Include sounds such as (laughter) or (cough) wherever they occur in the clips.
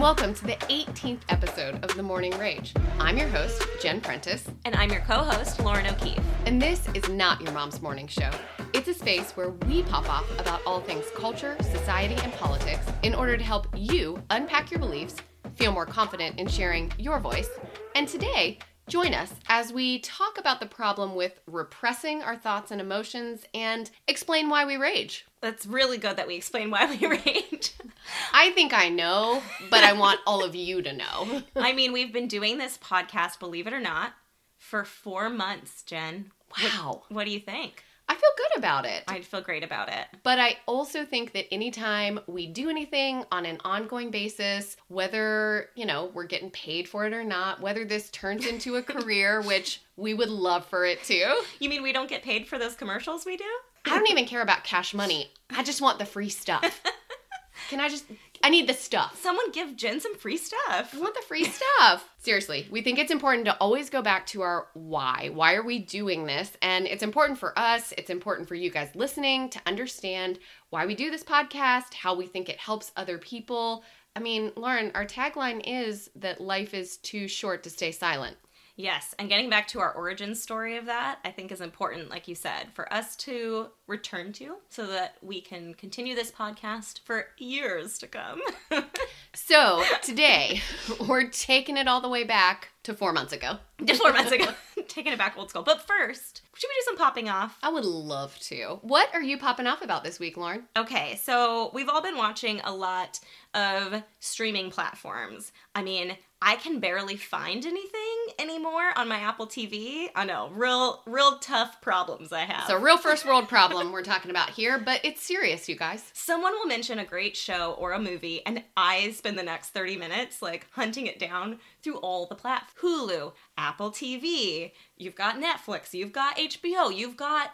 and welcome to the 18th episode of The Morning Rage. I'm your host, Jen Prentice, And I'm your co host, Lauren O'Keefe. and this is not your mom's morning show. It's a space where we pop off about all things culture, society, and politics in order to help you unpack your beliefs, feel more confident in sharing your voice, and today, join us as we talk about the problem with repressing our thoughts and emotions and explain why we rage. That's really good that we explain why we (laughs) rage. I think I know, but I want all of you to know. (laughs) I mean, we've been doing this podcast, believe it or not, for four months, Jen. Wow. What do you think? I feel good about it. I feel great about it. But I also think that anytime we do anything on an ongoing basis, whether, you know, we're getting paid for it or not, whether this turns into a (laughs) career, which we would love for it to, You mean we don't get paid for those commercials we do? I don't even care about cash money. I just want the free stuff. (laughs) Can I just, I need the stuff. Someone give Jen some free stuff. I want the free stuff. Seriously, we think it's important to always go back to our why. Why are we doing this? And it's important for us, it's important for you guys listening to understand why we do this podcast, how we think it helps other people. I mean, Lauren, our tagline is that life is too short to stay silent. Yes, and getting back to our origin story of that, I think is important, like you said, for us to return to so that we can continue this podcast for years to come. (laughs) So today, (laughs) we're taking it all the way back to four months ago. (laughs) Just four months ago. (laughs) Taking it back old school. But first, should we do some popping off? I would love to. What are you popping off about this week, Lauren? Okay, so we've all been watching a lot of streaming platforms. I mean, I can barely find anything anymore on my Apple TV. I know, real, real tough problems I have. So, real (laughs) first world problem we're talking about here, but it's serious, you guys. Someone will mention a great show or a movie, and I spend the next 30 minutes like hunting it down through all the platforms Hulu, Apple TV, you've got Netflix, you've got HBO, you've got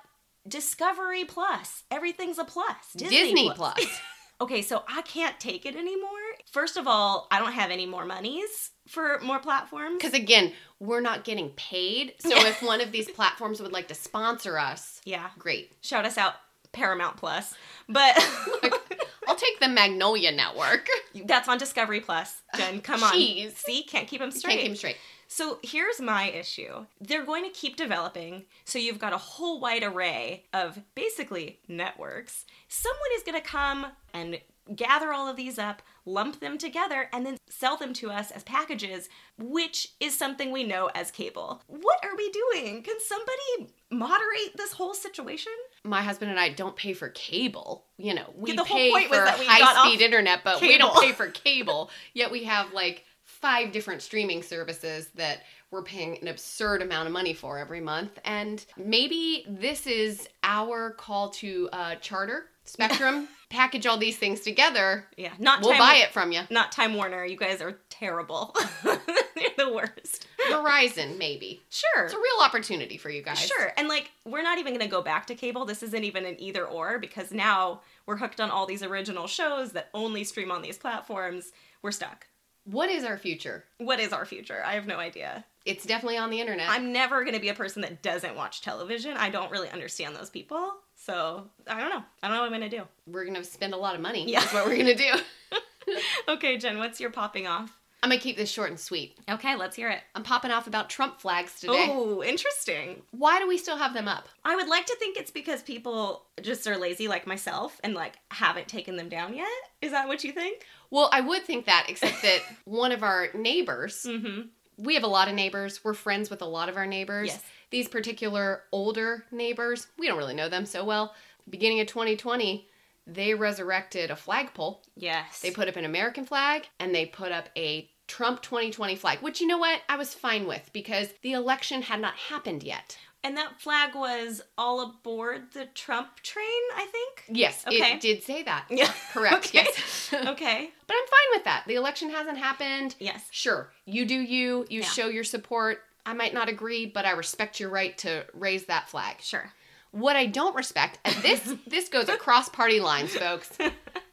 Discovery Plus. Everything's a plus. Disney, Plus. (laughs) Okay, so I can't take it anymore. First of all, I don't have any more monies for more platforms. Because again, we're not getting paid. So if one of these platforms would like to sponsor us, Yeah, great. shout us out, Paramount Plus. But (laughs) I'll take the Magnolia Network. (laughs) that's on Discovery Plus. Jen, (sighs) come on. Jeez. See, can't keep them straight. Can't keep 'em straight. So here's my issue. They're going to keep developing, so you've got a whole wide array of basically networks. Someone is going to come and gather all of these up, lump them together, and then sell them to us as packages, which is something we know as cable. What are we doing? Can somebody moderate this whole situation? My husband and I don't pay for cable. You know, we Yeah, the whole pay for was that we high speed internet, but we don't pay for cable. Yet we have like five different streaming services that we're paying an absurd amount of money for every month. And maybe this is our call to uh, charter, Spectrum, (laughs) package all these things together. Yeah, not We'll buy it from you. Not Time Warner. You guys are terrible. (laughs) (laughs) You're the worst. Verizon, maybe. Sure. It's a real opportunity for you guys. Sure. And like, we're not even going to go back to cable. This isn't even an either or because now we're hooked on all these original shows that only stream on these platforms. We're stuck. What is our future? What is our future? I have no idea. It's definitely on the internet. I'm never going to be a person that doesn't watch television. I don't really understand those people. So I don't know. I don't know what I'm going to do. we're gonna spend a lot of money. Yeah. That's what we're gonna do. (laughs) Okay, Jen, what's your popping off? I'm gonna keep this short and sweet. Okay, let's hear it. I'm popping off about Trump flags today. Oh, interesting. Why do we still have them up? I would like to think it's because people just are lazy like myself and like haven't taken them down yet. Is that what you think? Well, I would think that, except that (laughs) one of our neighbors, Mm-hmm. we have a lot of neighbors. We're friends with a lot of our neighbors. Yes. These particular older neighbors, we don't really know them so well. Beginning of 2020, they resurrected a flagpole. Yes. They put up an American flag and they put up a Trump 2020 flag, which you know what? I was fine with because the election had not happened yet. And that flag was all aboard the Trump train, I think. Yes, Okay. it did say that. (laughs) Yeah. Correct. Okay. Yes. (laughs) but. I'm fine with that. The election hasn't happened. Yes. Sure, you do you. You Yeah. show your support. I might not agree, but I respect your right to raise that flag. Sure. What I don't respect, and this (laughs) this goes across party lines, folks.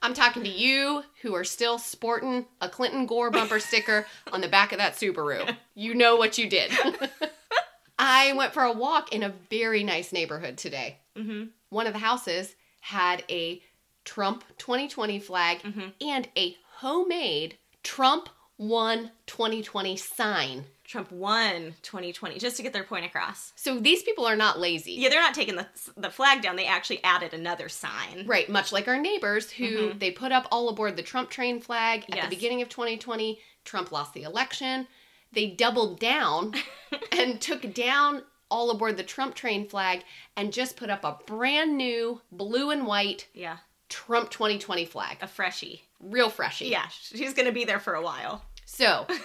I'm talking to you who are still sporting a Clinton Gore bumper sticker on the back of that Subaru. You know what you did. (laughs) I went for a walk in a very nice neighborhood today. Mm-hmm. One of the houses had a Trump 2020 flag Mhm. and a homemade Trump won 2020 sign. Trump won 2020 just to get their point across. So these people are not lazy. Yeah, they're not taking the the flag down. They actually added another sign. Right, much like our neighbors who mm-hmm. they put up all aboard the Trump train flag at Yes. the beginning of 2020. Trump lost the election. They doubled down (laughs) and took down all aboard the Trump train flag and just put up a brand new blue and white Yeah, Trump 2020 flag. a freshie. Real freshie. Yeah, she's gonna be there for a while. So, (laughs)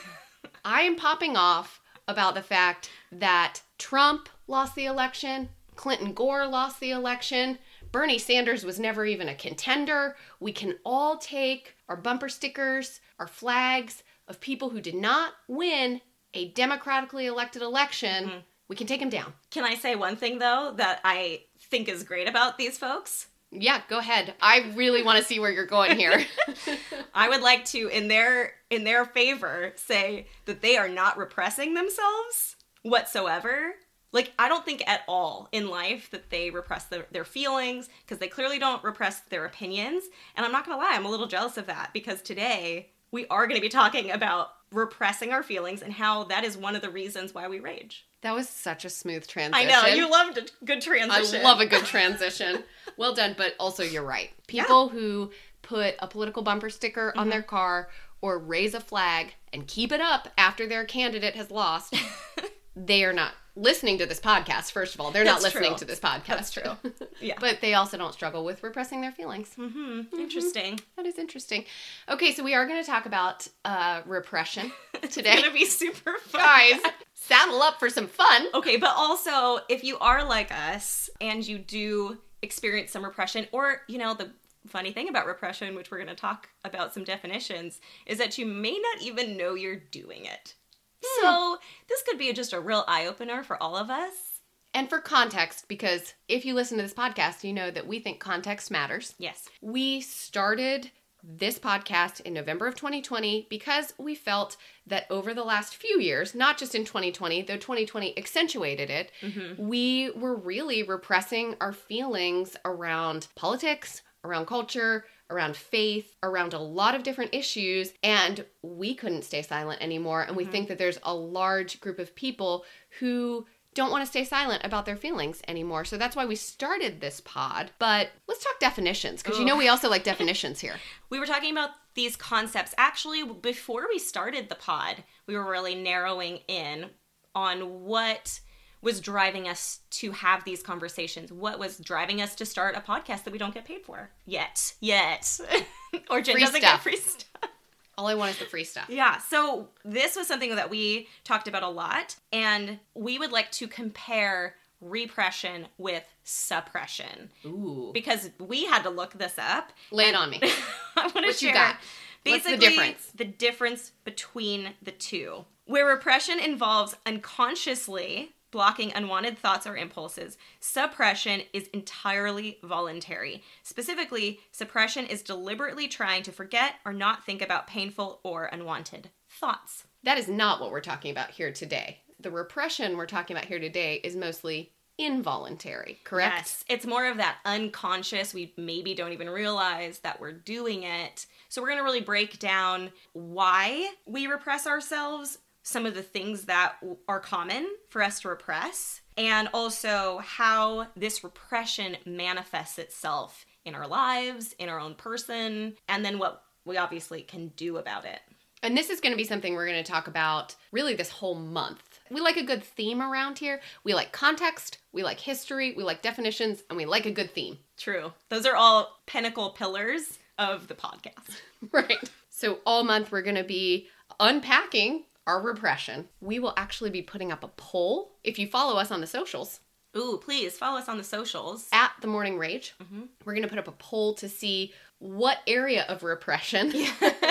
I am popping off about the fact that Trump lost the election, Clinton Gore lost the election, Bernie Sanders was never even a contender. We can all take our bumper stickers, our flags of people who did not win a democratically elected election. Mm-hmm. We can take them down. Can I say one thing though that I think is great about these folks? Yeah, go ahead. I really want to see where you're going here. (laughs) I would like to, in their in their favor, say that they are not repressing themselves whatsoever. Like I don't think at all in life that they repress their, their feelings because they clearly don't repress their opinions. And I'm not gonna lie, I'm a little jealous of that because today we are gonna be talking about repressing our feelings and how that is one of the reasons why we rage. That was such a smooth transition. I know you loved a good transition. I love a good transition. (laughs) well done, but also you're right. People who put a political bumper sticker on Mm-hmm. their car or raise a flag and keep it up after their candidate has lost, (laughs) they are not listening to this podcast, first of all. They're not listening true. to this podcast. That's true. (laughs) Yeah. But they also don't struggle with repressing their feelings. Mm-hmm. Interesting. That is interesting. Okay, so we are going to talk about uh, repression (laughs) today. It's today. gonna be super fun. Guys, saddle up for some fun. Okay, but also if you are like us and you do experience some repression, or you know, the funny thing about repression, which we're going to talk about some definitions, is that you may not even know you're doing it. Hmm. So this could be just a real eye opener for all of us. And for context, because if you listen to this podcast, you know that we think context matters. Yes. We started this podcast in November of 2020 because we felt that over the last few years, not just in 2020, though 2020 accentuated it, mm-hmm. we were really repressing our feelings around politics, around culture, around faith, around a lot of different issues, and we couldn't stay silent anymore. And we mm-hmm. think that there's a large group of people who don't want to stay silent about their feelings anymore. So that's why we started this pod. But let's talk definitions because you know we also like (laughs) definitions here. We were talking about these concepts. Actually, before we started the pod, we were really narrowing in on what was driving us to have these conversations. What was driving us to start a podcast that we don't get paid for yet? Yet. (laughs) or Jen Free doesn't stuff. get free stuff. All I want is the free stuff. Yeah, so this was something that we talked about a lot, and we would like to compare repression with suppression Ooh. because we had to look this up. Lay it on me. (laughs) I want to What you share got? What's the basically difference? the difference between the two. Where repression involves unconsciously blocking unwanted thoughts or impulses, suppression is entirely voluntary. Specifically, suppression is deliberately trying to forget or not think about painful or unwanted thoughts. That is not what we're talking about here today. The repression we're talking about here today is mostly involuntary, correct? Yes, it's more of that unconscious. We maybe don't even realize that we're doing it. So, we're going to really break down why we repress ourselves, some of the things that are common for us to repress, and also how this repression manifests itself in our lives, in our own person, and then what we obviously can do about it. And this is going to be something we're going to talk about really this whole month. We like a good theme around here. We like context, we like history, we like definitions, and we like a good theme. True. Those are all pinnacle pillars of the podcast. (laughs) Right. So, all month we're going to be unpacking our repression. We will actually be putting up a poll. If you follow us on the socials, Ooh, please follow us on the socials. at the Morning Rage, mm-hmm. we're going to put up a poll to see what area of repression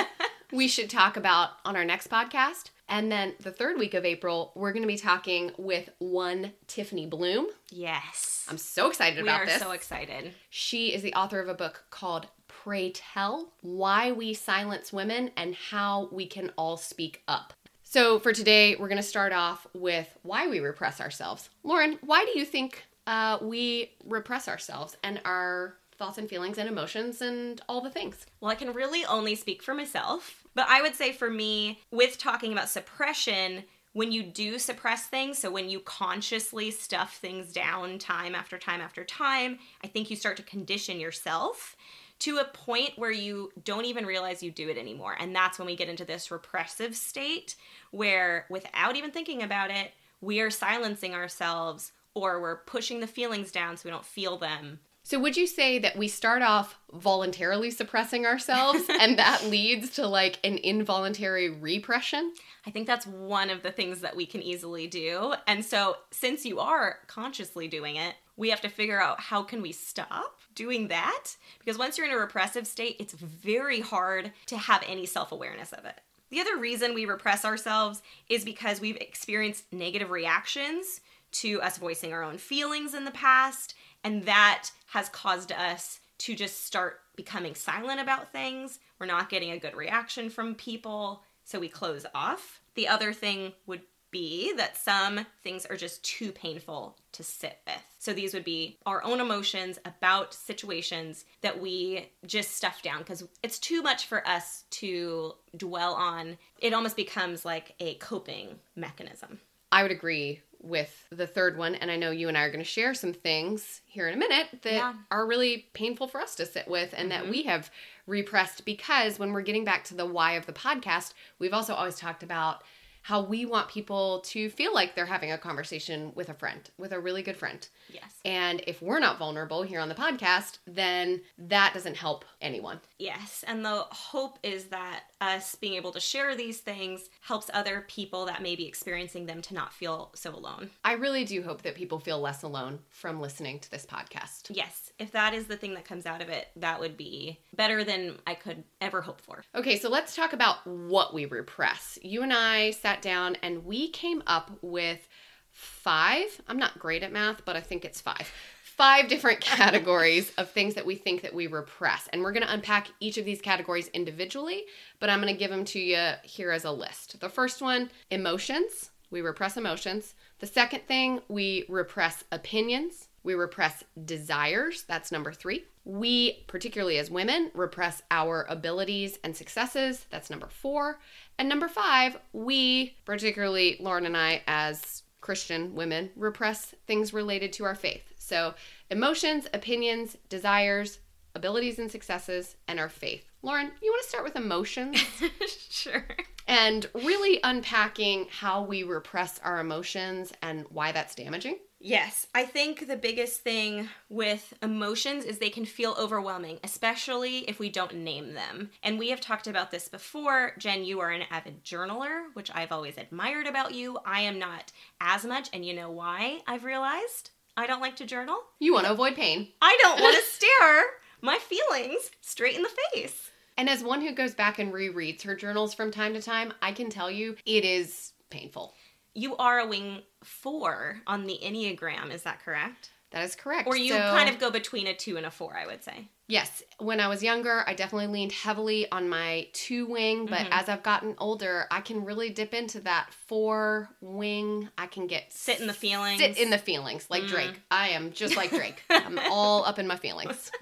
(laughs) we should talk about on our next podcast. And then the third week of April, we're going to be talking with one Tiffany Bluhm. Yes. I'm so excited we about are this. so excited. She is the author of a book called Prey Tell Why We Silence Women and How We Can All Speak Up. So, for today, we're going to start off with why we repress ourselves. Lauren, why do you think uh, we repress ourselves and our thoughts and feelings and emotions and all the things. Well, I can really only speak for myself, but I would say for me, with talking about suppression, when you do suppress things, so when you consciously stuff things down time after time after time, I think you start to condition yourself to a point where you don't even realize you do it anymore. And that's when we get into this repressive state where, without even thinking about it, we are silencing ourselves or we're pushing the feelings down so we don't feel them. So, would you say that we start off voluntarily suppressing ourselves (laughs) and that leads to like an involuntary repression? I think that's one of the things that we can easily do. And so, since you are consciously doing it, we have to figure out how can we stop doing that? Because once you're in a repressive state, it's very hard to have any self-awareness of it. The other reason we repress ourselves is because we've experienced negative reactions to us voicing our own feelings in the past and that has caused us to just start becoming silent about things. We're not getting a good reaction from people, so we close off. The other thing would be that some things are just too painful to sit with. So these would be our own emotions about situations that we just stuff down because it's too much for us to dwell on. It almost becomes like a coping mechanism. I would agree with the third one. And I know you and I are going to share some things here in a minute that yeah. are really painful for us to sit with and mm-hmm. that we have repressed because when we're getting back to the why of the podcast, we've also always talked about how we want people to feel like they're having a conversation with a friend, with a really good friend. Yes. And if we're not vulnerable here on the podcast, then that doesn't help anyone. Yes. And the hope is that us being able to share these things helps other people that may be experiencing them to not feel so alone. I really do hope that people feel less alone from listening to this podcast. Yes. If that is the thing that comes out of it, that would be better than I could ever hope for. Okay, so let's talk about what we repress. You and I sat down and we came up with five. I'm not great at math, but I think it's five. Five different (laughs) categories of things that we think that we repress. And we're going to unpack each of these categories individually, but I'm going to give them to you here as a list. The first one, emotions. We repress emotions. The second thing, we repress opinions. We repress desires. That's number three. We, particularly as women, repress our abilities and successes. That's number four. And number five, we, particularly Lauren and I, as Christian women, repress things related to our faith. So, emotions, opinions, desires, abilities and successes, and our faith. Lauren, you want to start with emotions? (laughs) sure. And really unpacking how we repress our emotions and why that's damaging? Yes, I think the biggest thing with emotions is they can feel overwhelming, especially if we don't name them. And we have talked about this before. Jen, you are an avid journaler, which I've always admired about you. I am not as much, and you know why I've realized? I don't like to journal. You want to avoid pain. I don't (laughs) want to stare my feelings straight in the face. And as one who goes back and rereads her journals from time to time, I can tell you it is painful. You are a wing four on the Enneagram, is that correct? That is correct. Or you so, kind of go between a two and a four, I would say. Yes. When I was younger, I definitely leaned heavily on my two wing, but mm-hmm. as I've gotten older, I can really dip into that four wing. I can get sit in the feelings. Sit in the feelings, like mm. Drake. I am just like Drake. (laughs) I'm all up in my feelings. (laughs)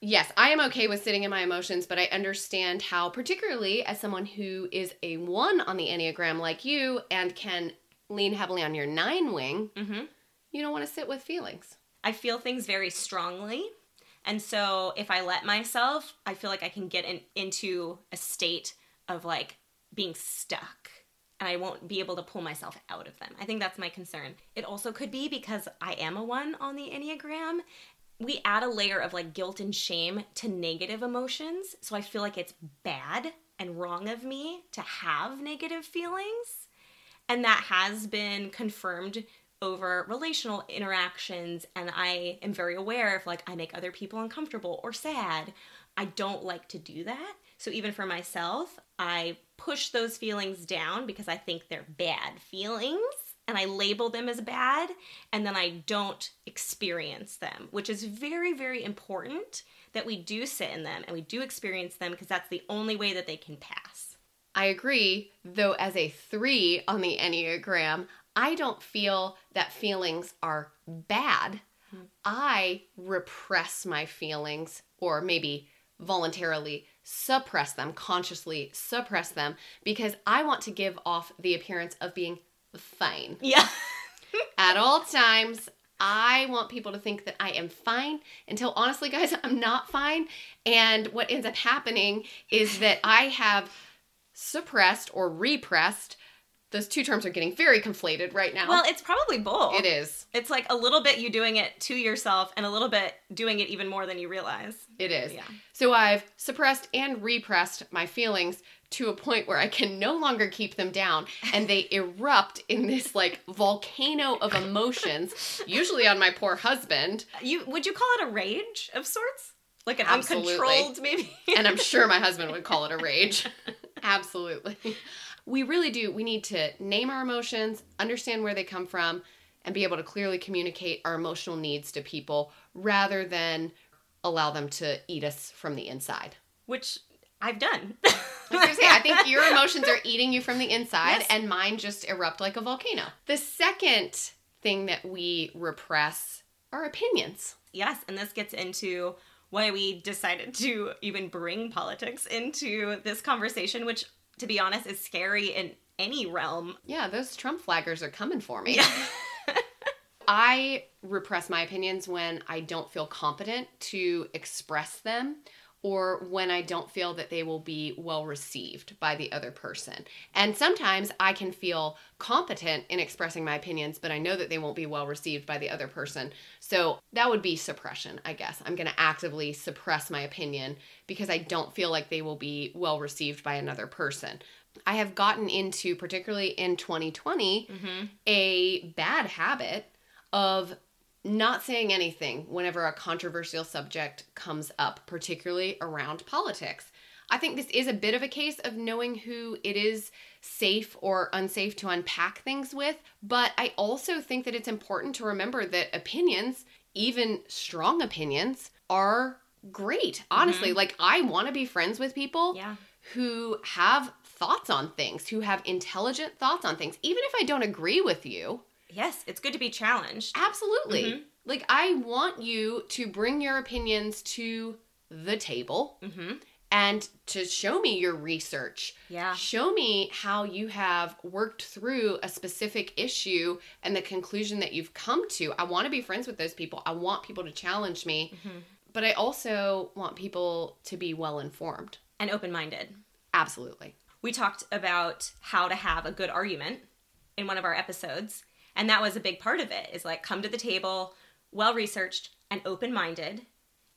yes, I am okay with sitting in my emotions, but I understand how, particularly as someone who is a one on the Enneagram like you and can lean heavily on your nine wing, mm-hmm. you don't want to sit with feelings. I feel things very strongly. And so if I let myself, I feel like I can get in, into a state of like being stuck and I won't be able to pull myself out of them. I think that's my concern. It also could be because I am a one on the Enneagram we add a layer of like guilt and shame to negative emotions. So I feel like it's bad and wrong of me to have negative feelings. And that has been confirmed over relational interactions. And I am very aware if like I make other people uncomfortable or sad. I don't like to do that. So even for myself, I push those feelings down because I think they're bad feelings and I label them as bad and then I don't experience them, which is very, very important that we do sit in them and we do experience them because that's the only way that they can pass. I agree, though, as a three on the Enneagram, I don't feel that feelings are bad. I repress my feelings or maybe voluntarily suppress them, consciously suppress them because I want to give off the appearance of being fine. Yeah. (laughs) At all times, I want people to think that I am fine until honestly, guys, I'm not fine. And what ends up happening is that I have suppressed or repressed. Those two terms are getting very conflated right now. Well, it's probably both. it is. It's like a little bit you doing it to yourself and a little bit doing it even more than you realize. It is. Yeah. So I've suppressed and repressed my feelings to a point where I can no longer keep them down and they (laughs) erupt in this like volcano of emotions, usually on my poor husband. You would you call it a rage of sorts? Like an Absolutely. uncontrolled maybe? And I'm sure my husband would call it a rage. (laughs) Absolutely. We really do. We need to name our emotions, understand where they come from, and be able to clearly communicate our emotional needs to people rather than allow them to eat us from the inside. Which I've done. I say, I think (laughs) your emotions are eating you from the inside, Yes. and mine just erupt like a volcano. The second thing that we repress are opinions. Yes, and this gets into why we decided to even bring politics into this conversation, which, to be honest, is scary in any realm. Yeah, those Trump flaggers are coming for me. (laughs) I repress my opinions when I don't feel competent to express them or when I don't feel that they will be well received by the other person. And sometimes I can feel competent in expressing my opinions, but I know that they won't be well received by the other person. So that would be suppression, I guess. I'm going to actively suppress my opinion because I don't feel like they will be well received by another person. I have gotten into, particularly in 2020, mm-hmm. a bad habit of not saying anything whenever a controversial subject comes up, particularly around politics. I think this is a bit of a case of knowing who it is safe or unsafe to unpack things with, but I also think that it's important to remember that opinions, even strong opinions, are great. Honestly, mm-hmm. like I want to be friends with people Yeah. who have thoughts on things, who have intelligent thoughts on things, even if I don't agree with you. Yes, it's good to be challenged. Absolutely. Mhm. Like, I want you to bring your opinions to the table Mm-hmm. and to show me your research. Yeah. Show me how you have worked through a specific issue and the conclusion that you've come to. I want to be friends with those people. I want people to challenge me, Mhm. but I also want people to be well informed. And open minded. Absolutely. We talked about how to have a good argument in one of our episodes. And that was a big part of it is like come to the table, well researched and open minded,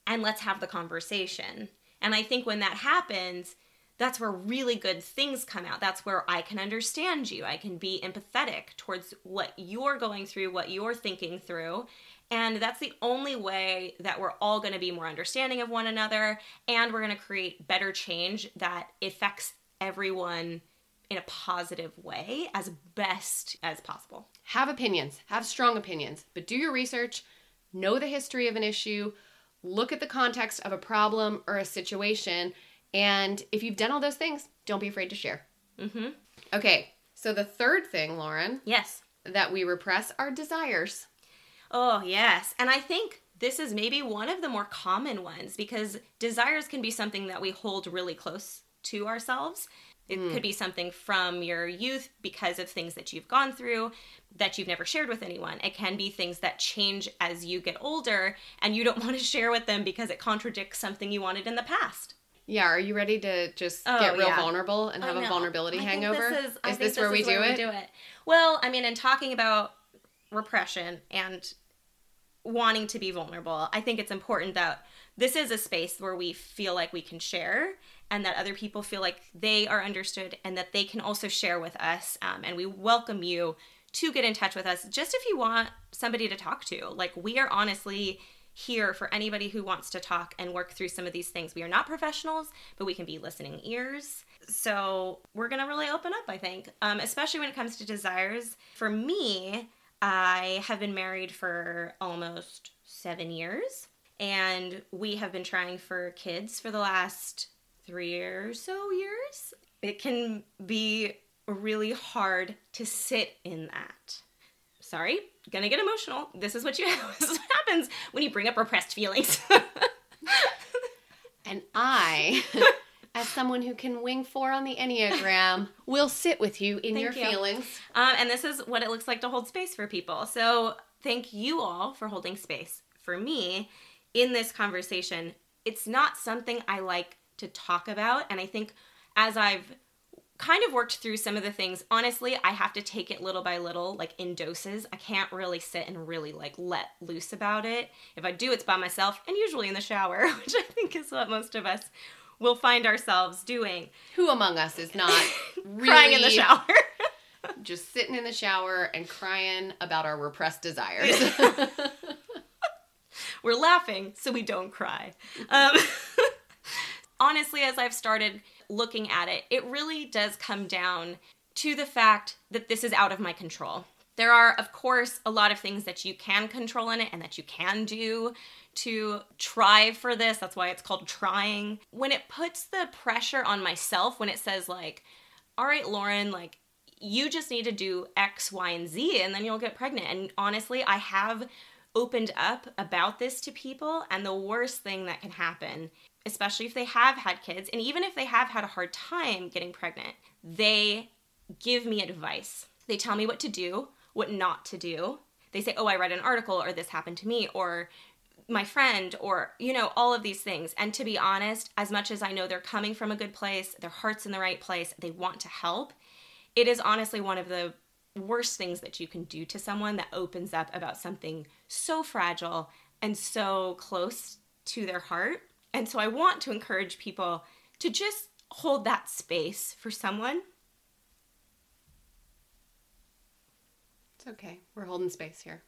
and let's have the conversation. And I think when that happens, that's where really good things come out. That's where I can understand you. I can be empathetic towards what you're going through, what you're thinking through. And that's the only way that we're all going to be more understanding of one another and we're going to create better change that affects everyone in a positive way as best as possible. Have opinions, have strong opinions, but do your research, know the history of an issue, look at the context of a problem or a situation, and if you've done all those things, don't be afraid to share. Mhm. Okay, so the third thing, Lauren, Yes. that we repress are desires. Oh, yes. And I think this is maybe one of the more common ones because desires can be something that we hold really close to ourselves. It could hmm. be something from your youth because of things that you've gone through that you've never shared with anyone. It can be things that change as you get older and you don't (laughs) want to share with them because it contradicts something you wanted in the past. Yeah, are you ready to just Oh, get real yeah. vulnerable and have I a know. vulnerability I hangover? This is, is think this where we is do it? do it? Well, I mean, in talking about repression and wanting to be vulnerable, I think it's important that this is a space where we feel like we can share and that other people feel like they are understood and that they can also share with us. Um, and we welcome you to get in touch with us just if you want somebody to talk to. Like, we are honestly here for anybody who wants to talk and work through some of these things. We are not professionals, but we can be listening ears. So we're gonna really open up, I think, um, especially when it comes to desires. For me, I have been married for almost seven years, and we have been trying for kids for the last three or so years. It can be really hard to sit in that. sorry, gonna get emotional. This is what you (laughs) this is what happens when you bring up repressed feelings. (laughs) And I, (laughs) as someone who can wing four on the Enneagram, will sit with you in Thank your you. feelings. Um, and this is what it looks like to hold space for people. So thank you all for holding space for me in this conversation. It's not something I like to talk about. And I think as I've kind of worked through some of the things, honestly, I have to take it little by little, like in doses. I can't really sit and really like let loose about it. If I do, it's by myself and usually in the shower, (laughs) which I think is what most of us will find ourselves doing. Who among us is not really (laughs) Crying in the shower. (laughs) just sitting in the shower and crying about our repressed desires? we're laughing so we don't cry. Um, honestly, as I've started looking at it, it really does come down to the fact that this is out of my control. There are, of course, a lot of things that you can control in it and that you can do to try for this. That's why it's called trying. When it puts the pressure on myself, when it says, like, all right, Lauren, like, you just need to do X, Y, and Z, and then you'll get pregnant. And honestly, I have opened up about this to people, and the worst thing that can happen, especially if they have had kids, and even if they have had a hard time getting pregnant, they give me advice. They tell me what to do, what not to do. They say, Oh, I read an article, or this happened to me, or my friend, or, you know, all of these things. And to be honest, as much as I know they're coming from a good place, their heart's in the right place, they want to help, it is honestly one of the worst things that you can do to someone that opens up about something so fragile and so close to their heart. And so I want to encourage people to just hold that space for someone. it's okay. We're holding space here.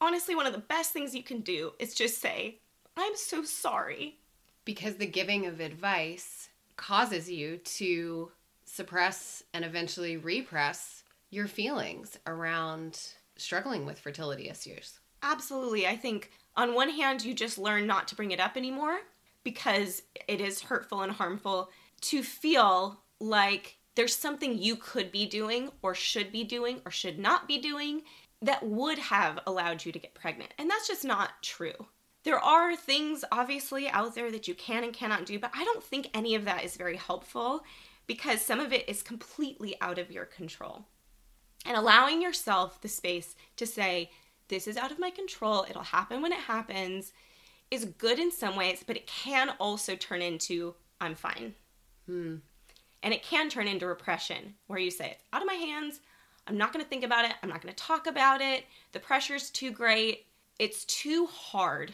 Honestly, one of the best things you can do is just say, I'm so sorry. Because the giving of advice causes you to suppress and eventually repress your feelings around struggling with fertility issues. Absolutely. I think on one hand, you just learn not to bring it up anymore because it is hurtful and harmful to feel like there's something you could be doing or should be doing or should not be doing that would have allowed you to get pregnant. And that's just not true. There are things obviously out there that you can and cannot do, but I don't think any of that is very helpful because some of it is completely out of your control. And allowing yourself the space to say, this is out of my control, it'll happen when it happens, is good in some ways, but it can also turn into, I'm fine. Hmm. And it can turn into repression, where you say, it's out of my hands, I'm not gonna think about it, I'm not gonna talk about it, the pressure's too great, it's too hard.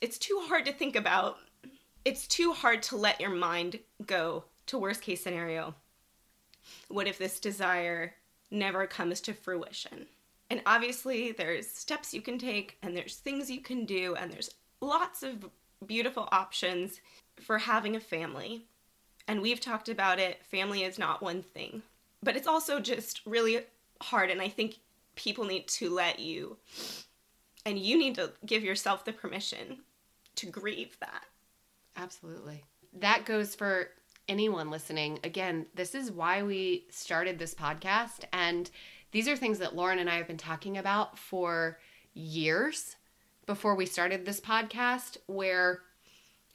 It's too hard to think about. It's too hard to let your mind go to worst case scenario. What if this desire never comes to fruition? And obviously, there's steps you can take, and there's things you can do, and there's lots of beautiful options for having a family. And we've talked about it. Family is not one thing, but it's also just really hard. And I think people need to let you, and you need to give yourself the permission to grieve that. Absolutely. That goes for anyone listening. Again, this is why we started this podcast. And these are things that Lauren and I have been talking about for years before we started this podcast, where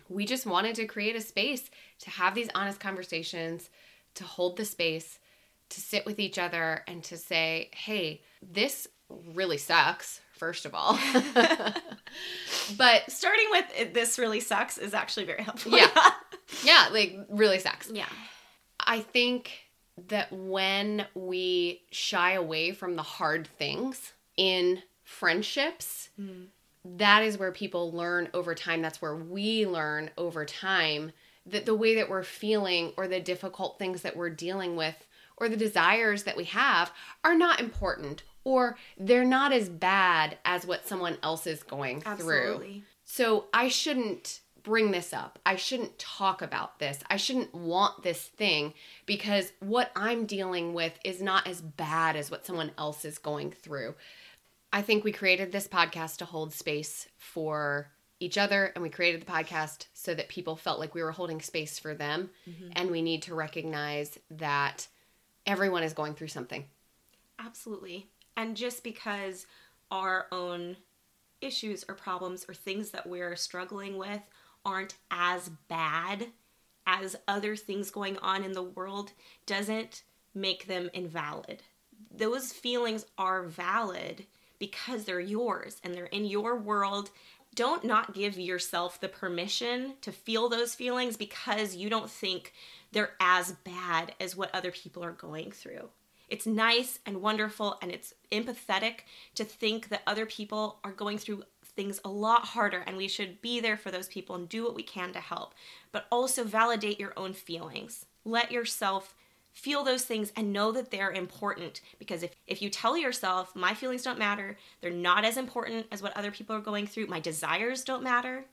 we just wanted to create a space to have these honest conversations, to hold the space, to sit with each other, and to say, hey, this really sucks, first of all. (laughs) but Starting with this really sucks is actually very helpful. Yeah. (laughs) yeah, like really sucks. yeah. I think that when we shy away from the hard things in friendships, hmm. that is where people learn over time. That's where we learn over time that the way that we're feeling or the difficult things that we're dealing with or the desires that we have are not important or they're not as bad as what someone else is going through. So I shouldn't bring this up. I shouldn't talk about this. I shouldn't want this thing because what I'm dealing with is not as bad as what someone else is going through. I think we created this podcast to hold space for each other and we created the podcast so that people felt like we were holding space for them mm-hmm. and we need to recognize that everyone is going through something Absolutely. And just because our own issues or problems or things that we're struggling with aren't as bad as other things going on in the world doesn't make them invalid. Those feelings are valid because they're yours and they're in your world. Don't not give yourself the permission to feel those feelings because you don't think they're as bad as what other people are going through. It's nice and wonderful and it's empathetic to think that other people are going through things a lot harder and we should be there for those people and do what we can to help. But also validate your own feelings. Let yourself feel those things and know that they're important because if, if you tell yourself my feelings don't matter they're not as important as what other people are going through my desires don't matter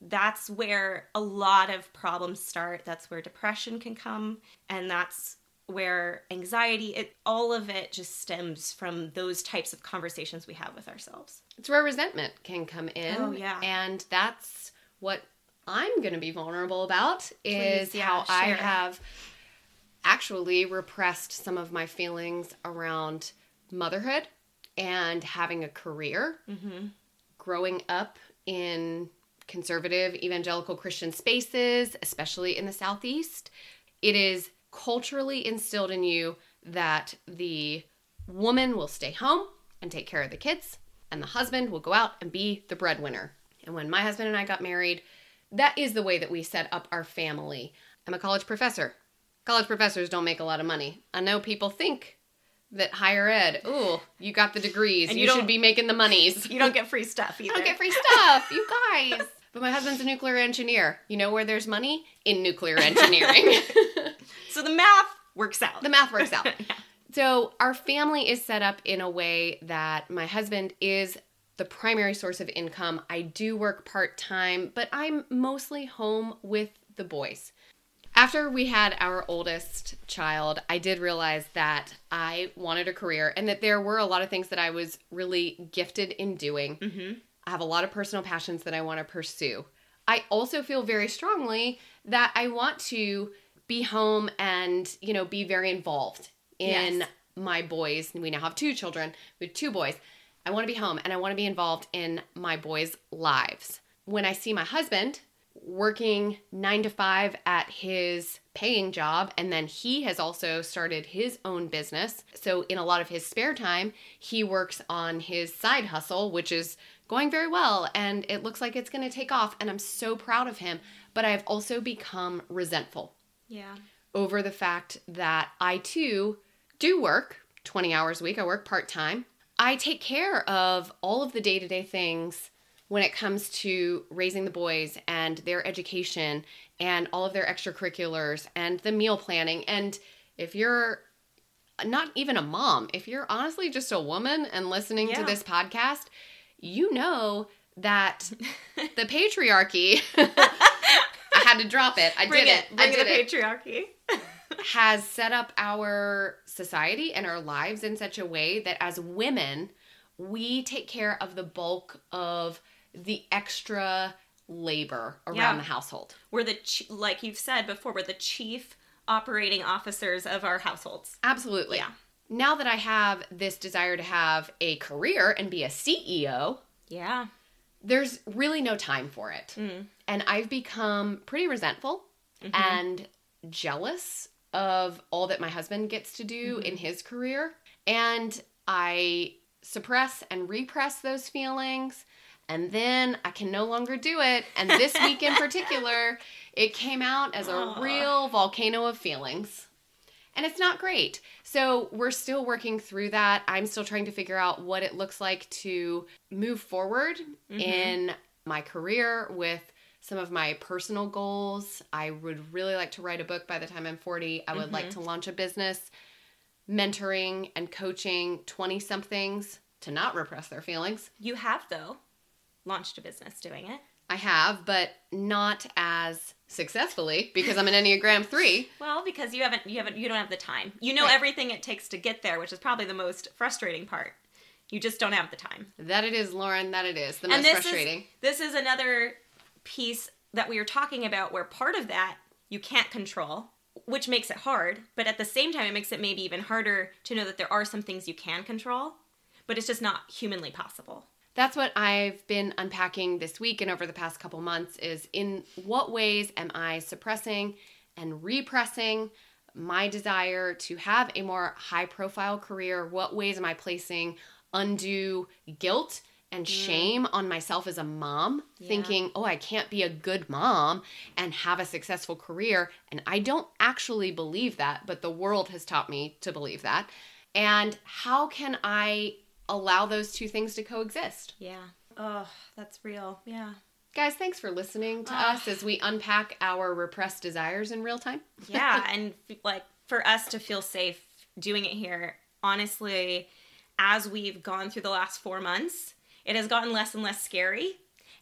that's where a lot of problems start that's where depression can come and that's where anxiety it all of it just stems from those types of conversations we have with ourselves It's where resentment can come in. Oh, yeah. And that's what I'm going to be vulnerable about is Please, yeah, how I have actually repressed some of my feelings around motherhood and having a career. mm-hmm. Growing up in conservative evangelical Christian spaces, especially in the Southeast, it is culturally instilled in you that the woman will stay home and take care of the kids, and the husband will go out and be the breadwinner. And when my husband and I got married, that is the way that we set up our family. I'm a college professor. College professors don't make a lot of money. I know people think that higher ed, ooh, you got the degrees, And you, you should be making the monies. (laughs) you don't get free stuff either I don't get free stuff, you (laughs) guys. But my husband's a nuclear engineer. You know where there's money? In nuclear engineering. (laughs) so the math works out the math works out. (laughs) Yeah. So our family is set up in a way that my husband is the primary source of income. I do work part time, but I'm mostly home with the boys. After we had our oldest child, I did realize that I wanted a career and that there were a lot of things that I was really gifted in doing. mm-hmm. I have a lot of personal passions that I want to pursue. I also feel very strongly that I want to be home and, you know, be very involved in Yes. my boys. We now have two children with two boys. I want to be home and I want to be involved in my boys' lives. When I see my husband working nine to five at his paying job, and then he has also started his own business. So, in a lot of his spare time, he works on his side hustle, which is going very well, and it looks like it's going to take off. And I'm so proud of him. But I've also become resentful yeah over the fact that I too do work 20 hours a week. I work part time. I take care of all of the day to day things when it comes to raising the boys and their education and all of their extracurriculars and the meal planning. And if you're not even a mom, if you're honestly just a woman and listening to this podcast, you know that (laughs) the patriarchy. I (laughs) had to drop it. I bring did it it. bring I did the it patriarchy has set up our society and our lives in such a way that as women, we take care of the bulk of the extra labor around Yeah. the household. we're the ch- like you've said before we're the chief operating officers of our households Absolutely. Yeah. Now that I have this desire to have a career and be a CEO, yeah there's really no time for it. Mm. And I've become pretty resentful Mhm. and jealous of all that my husband gets to do Mm-hmm. in his career. And I suppress and repress those feelings. And then I can no longer do it. And this week in (laughs) particular, it came out as a Aw. real volcano of feelings. And it's not great. So we're still working through that. I'm still trying to figure out what it looks like to move forward Mhm. in my career with some of my personal goals. I would really like to write a book by the time I'm 40. I would like Mhm. to launch a business mentoring and coaching 20 somethings to not repress their feelings. you have though launched a business doing it I have, but not as successfully because I'm an Enneagram 3. well because you haven't you haven't you don't have the time you know Right. everything it takes to get there which is probably the most frustrating part you just don't have the time That it is, Lauren, that it is. The And most this is- frustrating. this is another piece that we are talking about where part of that you can't control which makes it hard. But at the same time, it makes it maybe even harder to know that there are some things you can control, but it's just not humanly possible. That's what I've been unpacking this week and over the past couple months is in what ways am I suppressing and repressing my desire to have a more high profile career? What ways am I placing undue guilt and mm. shame on myself as a mom, thinking, oh, I can't be a good mom and have a successful career? And I don't actually believe that, but the world has taught me to believe that. And how can I allow those two things to coexist? Yeah. Oh, that's real. Yeah. Guys, thanks for listening to us as we unpack our repressed desires in real time. (laughs) yeah and like for us to feel safe doing it here honestly as we've gone through the last four months it has gotten less and less scary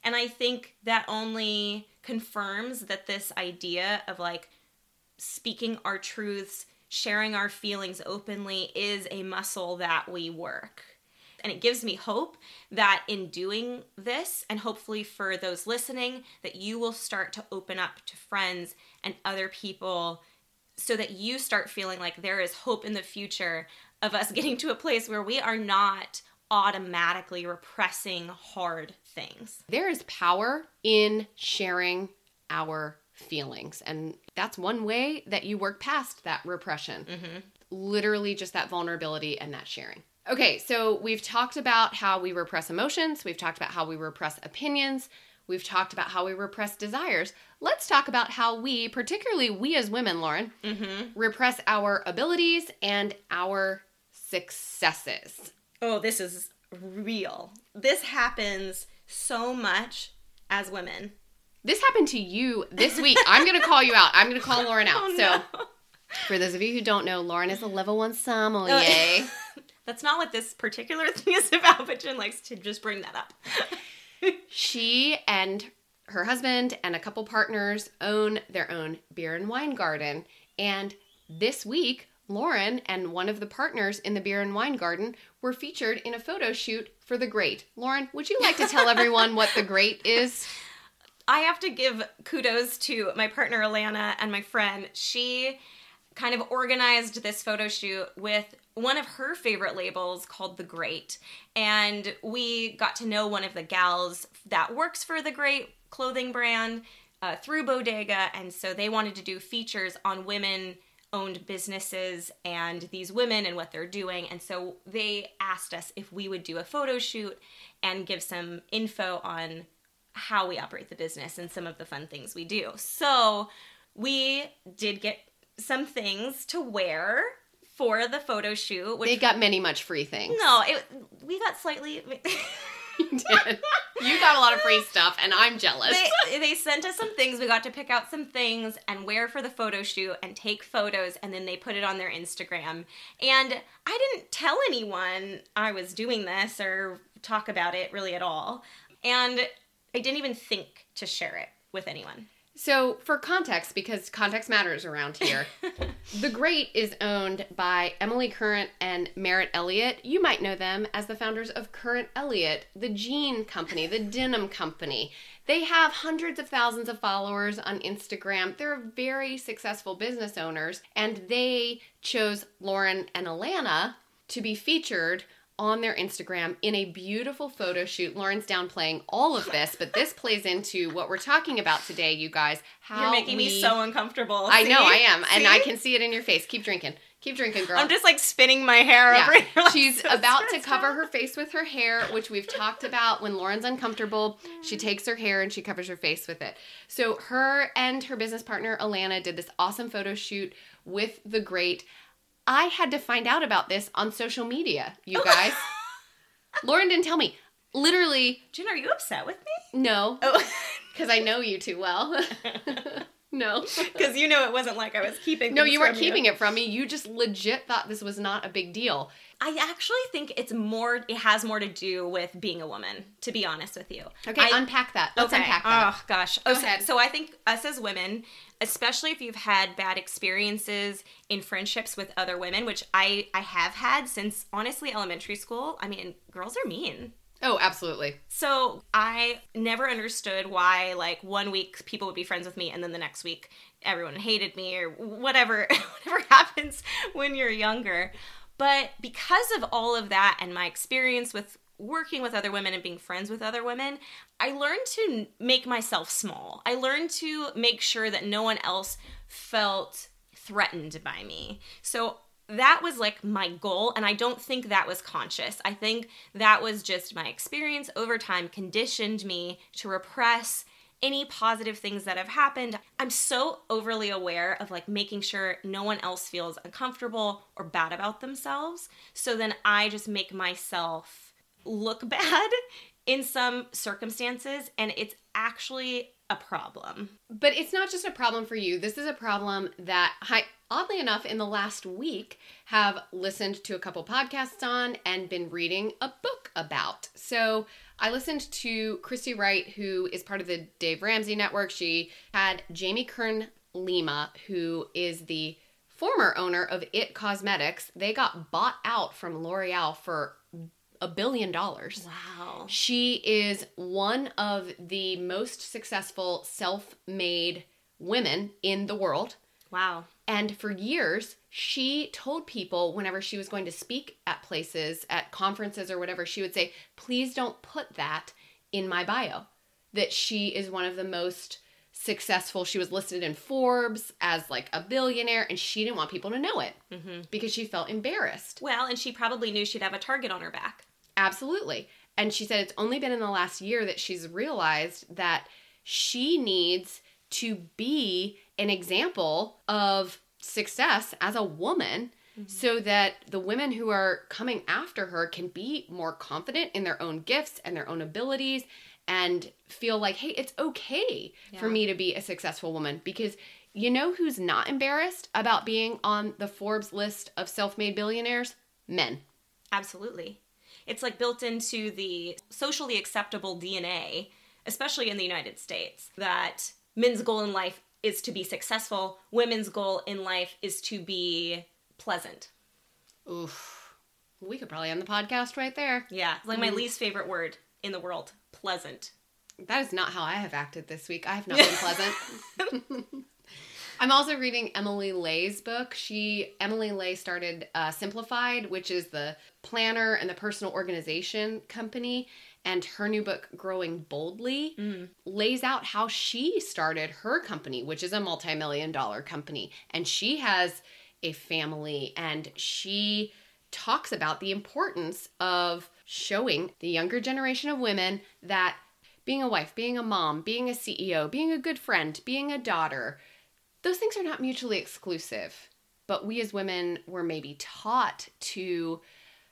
and i think that only confirms that this idea of like speaking our truths sharing our feelings openly is a muscle that we work and it gives me hope that in doing this and hopefully for those listening that you will start to open up to friends and other people so that you start feeling like there is hope in the future of us (laughs) getting to a place where we are not automatically repressing hard things. There is power in sharing our feelings. And that's one way that you work past that repression. Mm-hmm. Literally, just that vulnerability and that sharing. Okay, so we've talked about how we repress emotions, we've talked about how we repress opinions, we've talked about how we repress desires. Let's talk about how we, particularly we as women, Lauren, mm-hmm. repress our abilities and our successes. Oh, this is real. This happens so much as women. This happened to you this week. I'm going to call you out. I'm going to call Lauren (laughs) out. Oh, so, no. for those of you who don't know, Lauren is a level one sommelier. Oh. (laughs) (laughs) That's not what this particular (laughs) thing is about, but Jen likes to just bring that up. (laughs) she and her husband and a couple partners own their own beer and wine garden. And this week, Lauren and one of the partners in the beer and wine garden were featured in a photo shoot for The Great. Lauren, would you like to tell everyone what The Great is? I have to give kudos to my partner Alana and my friend. She kind of organized this photo shoot with one of her favorite labels called The Great. And we got to know one of the gals that works for The Great clothing brand uh, through Bodega. And so they wanted to do features on women owned businesses and these women and what they're doing. And so they asked us if we would do a photo shoot and give some info on how we operate the business and some of the fun things we do. So we did get some things to wear for the photo shoot. Which They got many much free things. no, it we got slightly. (laughs) (laughs) You did. You got a lot of free stuff, and I'm jealous. they, they sent us some things. We got to pick out some things and wear for the photo shoot and take photos, and then they put it on their Instagram. And I didn't tell anyone I was doing this or talk about it really at all. And I didn't even think to share it with anyone. So, for context, because context matters around here, (laughs) The Great is owned by Emily Current and Merritt Elliott. You might know them as the founders of Current Elliott, the jean company, the denim company. They have hundreds of thousands of followers on Instagram. They're very successful business owners, and they chose Lauren and Alana to be featured on their Instagram in a beautiful photo shoot. Lauren's downplaying all of this, but this plays into what we're talking about today, you guys. How You're making me so uncomfortable. I know I am, and I can see it in your face. Keep drinking. Keep drinking, girl. I'm just like spinning my hair over here. (laughs) like, She's so about to cover out. her face with her hair, which we've talked about when Lauren's uncomfortable. She mm. takes her hair and she covers her face with it. So her and her business partner Alana did this awesome photo shoot with the great. I had to find out about this on social media, you oh. guys. (laughs) Lauren didn't tell me. Literally, Jen, are you upset with me? no, Oh, (laughs) because I know you too well. (laughs) no. (laughs) because you know it wasn't like I was keeping. No, you weren't keeping it from me. You just legit thought this was not a big deal. I actually think it's more. It has more to do with being a woman. To be honest with you. Okay, I- unpack that. Let's unpack that. Oh gosh. Go Oh, so I think us as women, especially if you've had bad experiences in friendships with other women, which I I have had since honestly elementary school. I mean, girls are mean. Oh, absolutely. So I never understood why, like, one week people would be friends with me, and then the next week everyone hated me, or whatever, (laughs) whatever happens when you're younger. But because of all of that and my experience with working with other women and being friends with other women, I learned to make myself small. I learned to make sure that no one else felt threatened by me. So that was like my goal and i don't think that was conscious. I think that was just my experience over time conditioned me to repress any positive things that have happened. I'm so overly aware of like making sure no one else feels uncomfortable or bad about themselves so then i just make myself look (laughs) bad in some circumstances and it's actually a problem But it's not just a problem for you. This is a problem that I, oddly enough, in the last week, have listened to a couple podcasts on and been reading a book about. So I listened to Christy Wright, who is part of the Dave Ramsey Network. She had Jamie Kern Lima, who is the former owner of IT Cosmetics. They got bought out from L'Oreal for a billion dollars. wow She is one of the most successful self made women in the world. wow And for years, she told people whenever she was going to speak at places, at conferences or whatever, she would say, please don't put that in my bio. That she is one of the most successful. She was listed in Forbes as like a billionaire, and she didn't want people to know it mm-hmm. because she felt embarrassed. well and she probably knew she'd have a target on her back Absolutely. And she said it's only been in the last year that she's realized that she needs to be an example of success as a woman mm-hmm. so that the women who are coming after her can be more confident in their own gifts and their own abilities and feel like, hey, it's okay for me to be a successful woman because you know who's not embarrassed about being on the Forbes list of self made billionaires? Men. Absolutely. It's like built into the socially acceptable DNA, especially in the United States, that men's goal in life is to be successful, women's goal in life is to be pleasant. Oof. We could probably end the podcast right there. Yeah, like my least favorite word in the world pleasant. That is not how I have acted this week. I have not (laughs) been pleasant. (laughs) I'm also reading Emily Ley's book. She Emily Ley started uh, Simplified, which is the planner and the personal organization company, and her new book, Growing Boldly, mm. lays out how she started her company, which is a multi-million dollar company, and she has a family, and she talks about the importance of showing the younger generation of women that being a wife, being a mom, being a CEO, being a good friend, being a daughter, those things are not mutually exclusive. But we as women were maybe taught to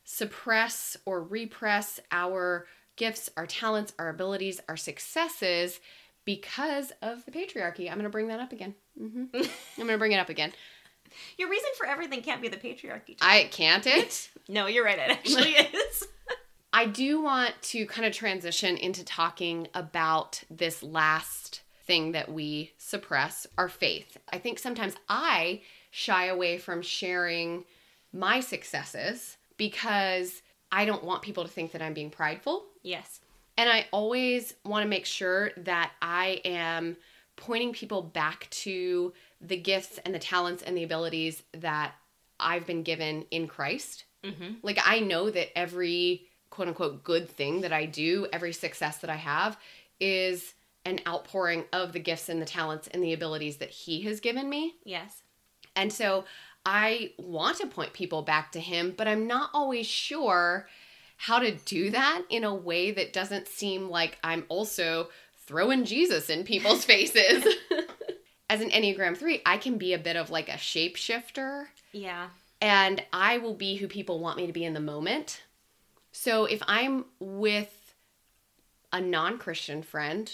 suppress or repress our gifts, our talents, our abilities, our successes because of the patriarchy. I'm going to bring that up again. hmm (laughs) I'm going to bring it up again. Your reason for everything can't be the patriarchy. I can't it. (laughs) no, you're right. It actually (laughs) is. I do want to kind of transition into talking about this last thing that we suppress our faith. I think sometimes I shy away from sharing my successes because I don't want people to think that I'm being prideful. yes. And I always want to make sure that I am pointing people back to the gifts and the talents and the abilities that I've been given in Christ. Mm-hmm. Like, I know that every quote unquote good thing that I do, every success that I have, is an outpouring of the gifts and the talents and the abilities that He has given me. Yes. And so I want to point people back to him, but I'm not always sure how to do that in a way that doesn't seem like I'm also throwing Jesus in people's (laughs) faces. (laughs) As an Enneagram 3, I can be a bit of like a shapeshifter Yeah. and I will be who people want me to be in the moment. So if I'm with a non Christian friend,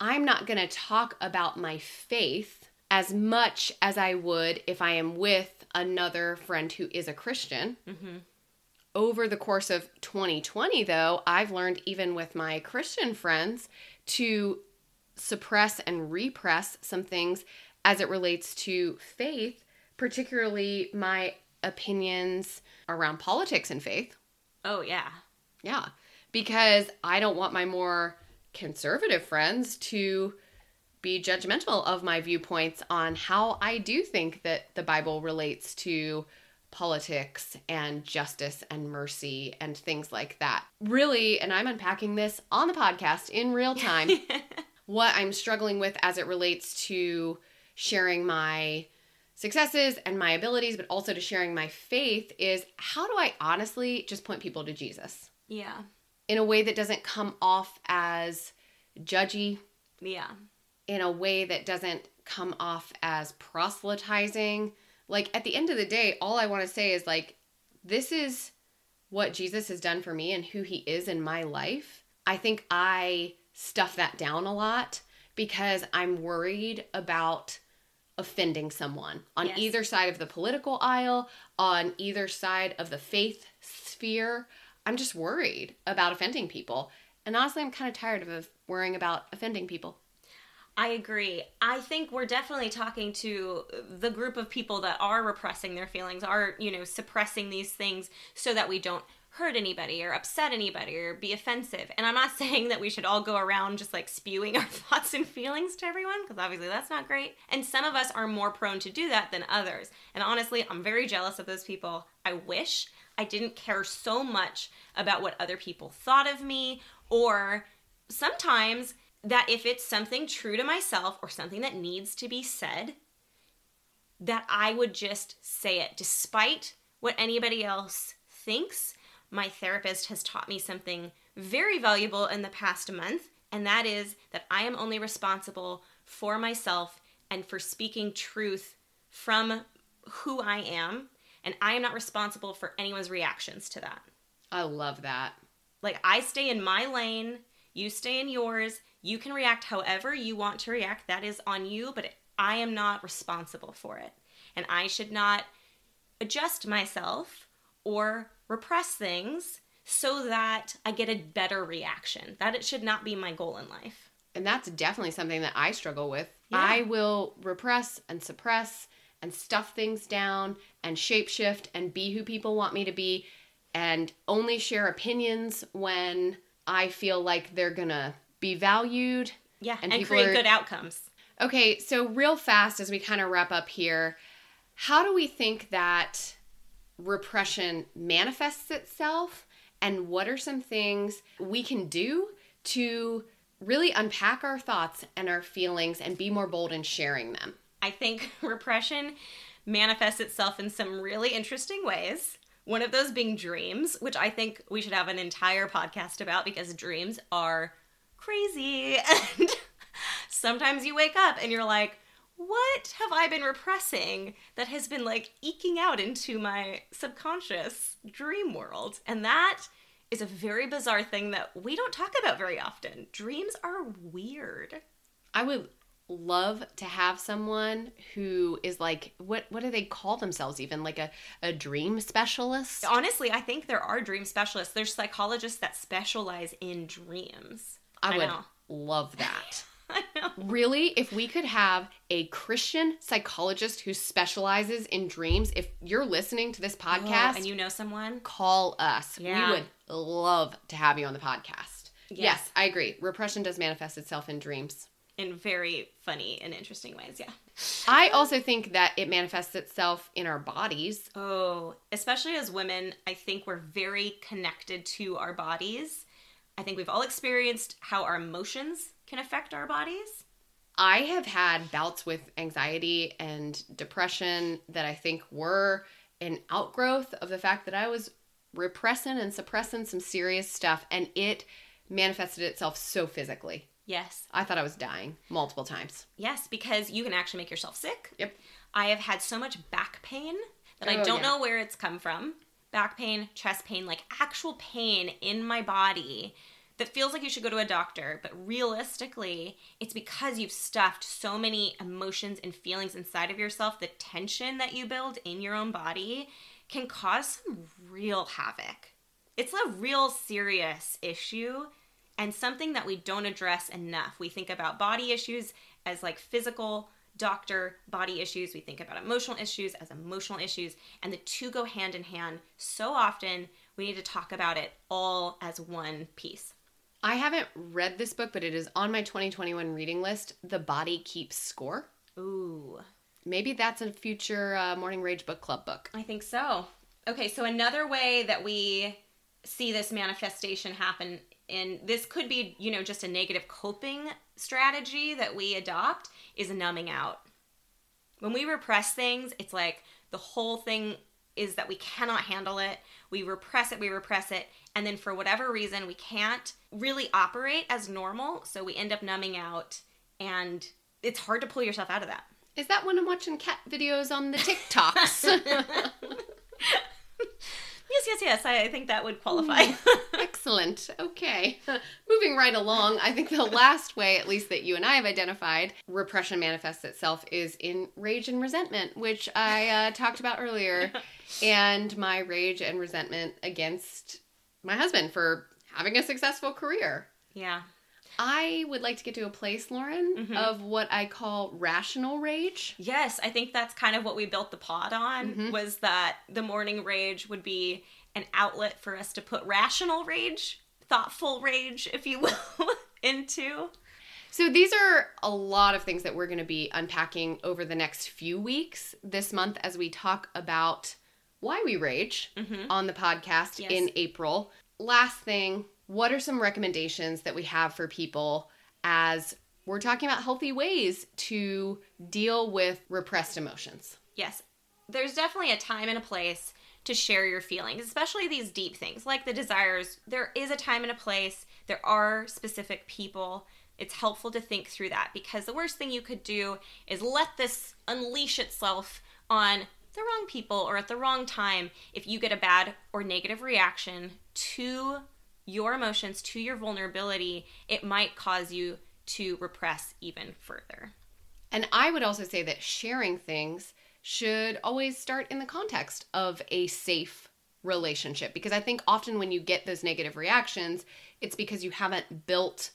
I'm not going to talk about my faith as much as I would if I am with another friend who is a Christian. Mm-hmm. Over the course of 2020, though, I've learned even with my Christian friends to suppress and repress some things as it relates to faith, particularly my opinions around politics and faith. Oh, yeah. Yeah. because I don't want my more conservative friends to be judgmental of my viewpoints on how I do think that the Bible relates to politics and justice and mercy and things like that. Really, and I'm unpacking this on the podcast in real time, (laughs) what I'm struggling with as it relates to sharing my successes and my abilities, but also to sharing my faith is how do I honestly just point people to Jesus Yeah. in a way that doesn't come off as judgy, Yeah. In a way that doesn't come off as proselytizing. Like at the end of the day, all I want to say is like, this is what Jesus has done for me and who he is in my life. I think I stuff that down a lot because I'm worried about offending someone on Yes. either side of the political aisle, on either side of the faith sphere. I'm just worried about offending people. And honestly, I'm kind of tired of worrying about offending people. I agree. I think we're definitely talking to the group of people that are repressing their feelings, are, you know, suppressing these things so that we don't hurt anybody or upset anybody or be offensive. And I'm not (laughs) saying that we should all go around just like spewing our (laughs) thoughts and feelings to everyone because obviously that's not great. And some of us are more prone to do that than others. And honestly, I'm very jealous of those people. I wish I didn't care so much about what other people thought of me or sometimes that if it's something true to myself or something that needs to be said, that I would just say it despite what anybody else thinks. My therapist has taught me something very valuable in the past month, and that is that I am only responsible for myself and for speaking truth from who I am, and I am not responsible for anyone's reactions to that I love that. like I stay in my lane, you stay in yours. You can react however you want to react. That is on you, but I am not responsible for it. And I should not adjust myself or repress things so that I get a better reaction. That it should not be my goal in life. And that's definitely something that I struggle with. Yeah. I will repress and suppress and stuff things down and shapeshift and be who people want me to be and only share opinions when I feel like they're gonna be valued. Yeah, And and, create are- good outcomes. Okay, so real fast as we kind of wrap up here, how do we think that repression manifests itself and what are some things we can do to really unpack our thoughts and our feelings and be more bold in sharing them? I think (laughs) repression manifests itself in some really interesting ways. One of those being dreams, which I think we should have an entire podcast about because dreams are crazy. (laughs) And sometimes you wake up and you're like, what have I been repressing that has been like eking out into my subconscious dream world? And that is a very bizarre thing that we don't talk about very often. Dreams are weird. I would love to have someone who is like what what do they call themselves even like a, a dream specialist Honestly, I think there are dream specialists. There's psychologists that specialize in dreams. I would know. love that. (laughs) I know. Really, if we could have a Christian psychologist who specializes in dreams, if you're listening to this podcast, Oh, and you know someone? call us. Yeah. We would love to have you on the podcast. Yes. Yes, I agree. Repression does manifest itself in dreams. In very funny and interesting ways, yeah. I also think that it manifests itself in our bodies. Oh, especially as women, I think we're very connected to our bodies. I think we've all experienced how our emotions can affect our bodies. I have had bouts with anxiety and depression that I think were an outgrowth of the fact that I was repressing and suppressing some serious stuff, and it manifested itself so physically. Yes. I thought I was dying multiple times. Yes, because you can actually make yourself sick. Yep. I have had so much back pain that I Oh, don't yeah. know where it's come from. Back pain, chest pain, like actual pain in my body that feels like you should go to a doctor, but realistically, it's because you've stuffed so many emotions and feelings inside of yourself. The tension that you build in your own body can cause some real havoc. It's a real serious issue and something that we don't address enough. We think about body issues as like physical doctor body issues, we think about emotional issues as emotional issues, and the two go hand in hand. So often, we need to talk about it all as one piece. I haven't read this book, but it is on my 2021 reading list. The Body Keeps Score. Ooh, Maybe that's a future uh, Morning Rage Book Club book. I think so. Okay, so another way that we see this manifestation happen and this could be, you know, just a negative coping strategy that we adopt is numbing out. When we repress things, it's like the whole thing is that we cannot handle it. We repress it, we repress it, and then for whatever reason, we can't really operate as normal, so we end up numbing out and it's hard to pull yourself out of that. Is that when I'm watching cat videos on the TikToks? (laughs) (laughs) Yes, yes, yes. I, I think that would qualify. Excellent. Okay. (laughs) Moving right along, I think the last way, at least that you and I have identified, repression manifests itself is in rage and resentment, which I uh, talked about earlier, (laughs) and my rage and resentment against my husband for having a successful career. yeah. I would like to get to a place, Lauren, mm-hmm. of what I call rational rage. Yes, I think that's kind of what we built the pod on mm-hmm. was that the morning rage would be an outlet for us to put rational rage, thoughtful rage, if you (laughs) will, into. So these are a lot of things that we're going to be unpacking over the next few weeks this month as we talk about why we rage mm-hmm. on the podcast Yes. in April. Last thing, what are some recommendations that we have for people as we're talking about healthy ways to deal with repressed emotions? Yes, there's definitely a time and a place to share your feelings, especially these deep things like the desires. There is a time and a place, there are specific people. It's helpful to think through that because the worst thing you could do is let this unleash itself on the wrong people or at the wrong time if you get a bad or negative reaction to your emotions, to your vulnerability, it might cause you to repress even further. And I would also say that sharing things should always start in the context of a safe relationship because I think often when you get those negative reactions, it's because you haven't built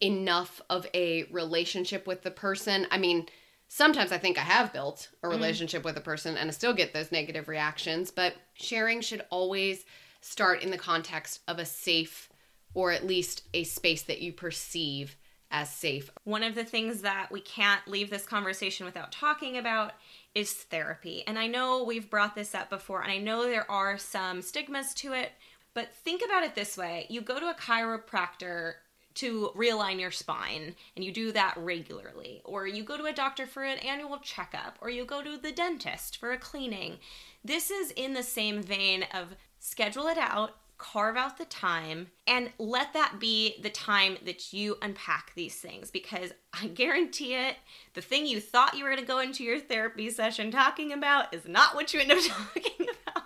enough of a relationship with the person. I mean, sometimes I think I have built a mm-hmm. relationship with a person and I still get those negative reactions, but sharing should always start in the context of a safe or at least a space that you perceive as safe. One of the things that we can't leave this conversation without talking about is therapy. And I know we've brought this up before, and I know there are some stigmas to it, but think about it this way you go to a chiropractor to realign your spine, and you do that regularly, or you go to a doctor for an annual checkup, or you go to the dentist for a cleaning. This is in the same vein of schedule it out, carve out the time and let that be the time that you unpack these things because I guarantee it, the thing you thought you were going to go into your therapy session talking about is not what you end up (laughs) talking about.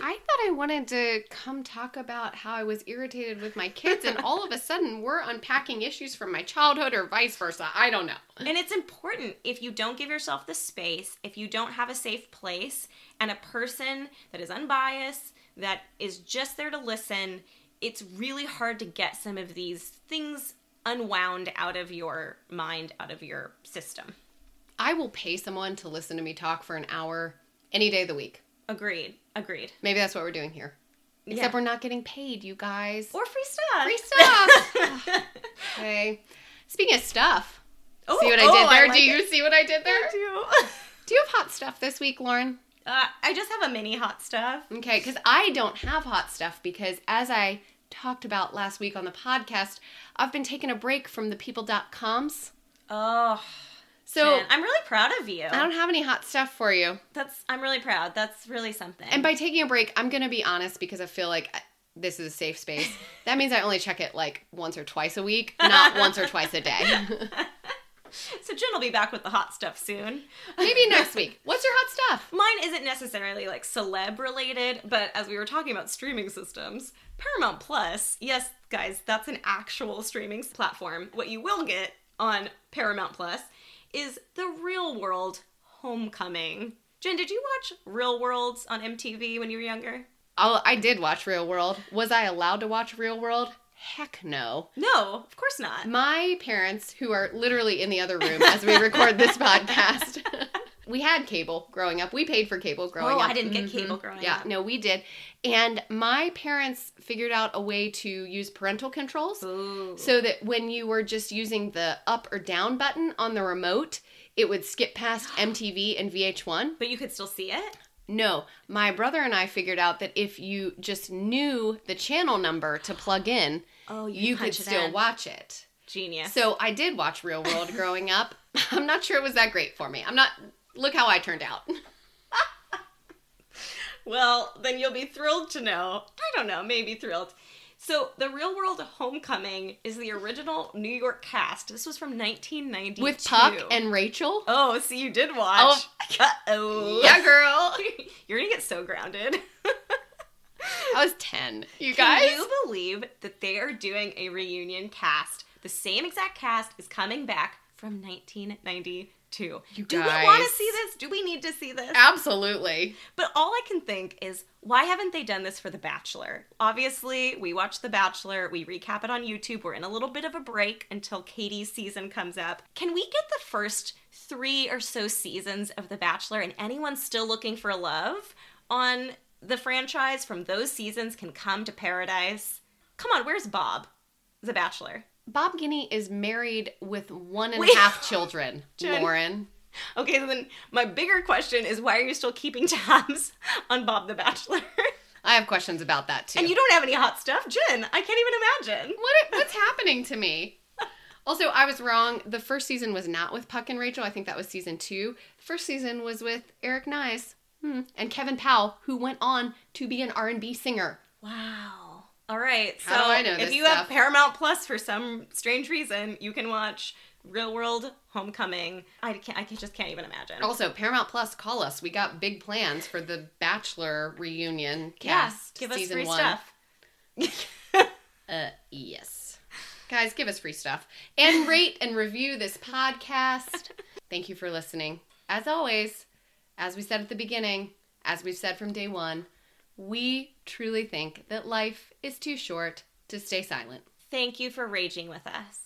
I thought I wanted to come talk about how I was irritated with my kids, and all of a sudden we're unpacking issues from my childhood or vice versa. I don't know. And it's important if you don't give yourself the space, if you don't have a safe place and a person that is unbiased, that is just there to listen, it's really hard to get some of these things unwound out of your mind, out of your system. I will pay someone to listen to me talk for an hour any day of the week. Agreed. Agreed. Maybe that's what we're doing here. Except Yeah. we're not getting paid, you guys. Or free stuff. Free stuff. (laughs) okay. Speaking of stuff, Oh, see what I oh, did there? like do you it. see what I did there? I do. Do you have hot stuff this week, Lauren? Uh, I just have a mini hot stuff. Okay, because I don't have hot stuff because as I talked about last week on the podcast, I've been taking a break from the people.coms. Oh, So Jen, I'm really proud of you. I don't have any hot stuff for you. That's I'm really proud. That's really something. And by taking a break, I'm going to be honest because I feel like this is a safe space. (laughs) That means I only check it like once or twice a week, not once or twice a day. (laughs) so Jen will be back with the hot stuff soon. (laughs) Maybe next week. What's your hot stuff? Mine isn't necessarily like celeb related, but as we were talking about streaming systems, Paramount Plus, yes, guys, that's an actual streaming platform. What you will get on Paramount Plus is the real world homecoming. Jen, did you watch Real Worlds on MTV when you were younger? Oh, I did watch Real World. Was I allowed to watch Real World? Heck no. No, of course not. My parents, who are literally in the other room as we record this (laughs) podcast, (laughs) we had cable growing up. We paid for cable growing Oh, up. I didn't get Mhm. cable growing yeah, up. Yeah, no, we did. And my parents figured out a way to use parental controls Ooh. so that when you were just using the up or down button on the remote, it would skip past (gasps) MTV and VH1. but you could still see it? No, my brother and I figured out that if you just knew the channel number to plug in, Oh, you could still in. watch it. Genius. So I did watch Real World growing up. (laughs) I'm not sure it was that great for me. I'm not. Look how I turned out. (laughs) Well, then you'll be thrilled to know. I don't know, maybe thrilled. So, The Real World Homecoming is the original New York cast. This was from 1992. With Puck and Rachel. Oh, so you did watch. Oh. Uh-oh. Yeah, girl. (laughs) You're gonna get so grounded. (laughs) I was 10. You Can guys? you believe that they are doing a reunion cast? The same exact cast is coming back from 1992. You Do we want to see this? Do we need to see this? Absolutely. But all I can think is, why haven't they done this for The Bachelor? Obviously, we watch The Bachelor, we recap it on YouTube. We're in a little bit of a break until Katie's season comes up. Can we get the first three or so seasons of The Bachelor and anyone still looking for love on the franchise from those seasons can come to paradise? Come on, where's Bob? The Bachelor. Bob Guiney is married with one and a half children, (laughs) Jen. Lauren. Okay, so then my bigger question is why are you still keeping (laughs) tabs on Bob the Bachelor? I have questions about that too. And you don't have any hot stuff? Jen, I can't even imagine. what what's (laughs) happening to me? Also, I was wrong. The first season was not with Puck and Rachel. I think that was season two. The first season was with Eric Nies hmm. and Kevin Powell, who went on to be an R and B singer. Wow. All right. How so do I know if you have? Paramount Plus for some strange reason, you can watch Real World Homecoming. I can't. I can, just can't even imagine. Also, Paramount Plus, call us. We got big plans for the Bachelor reunion yeah, cast. give us season free one. stuff. (laughs) Uh, yes. Guys, give us free stuff. And (laughs) rate and review this podcast. Thank you for listening. As always, as we said at the beginning, as we've said from day one, we truly think that life is too short to stay silent. Thank you for raging with us.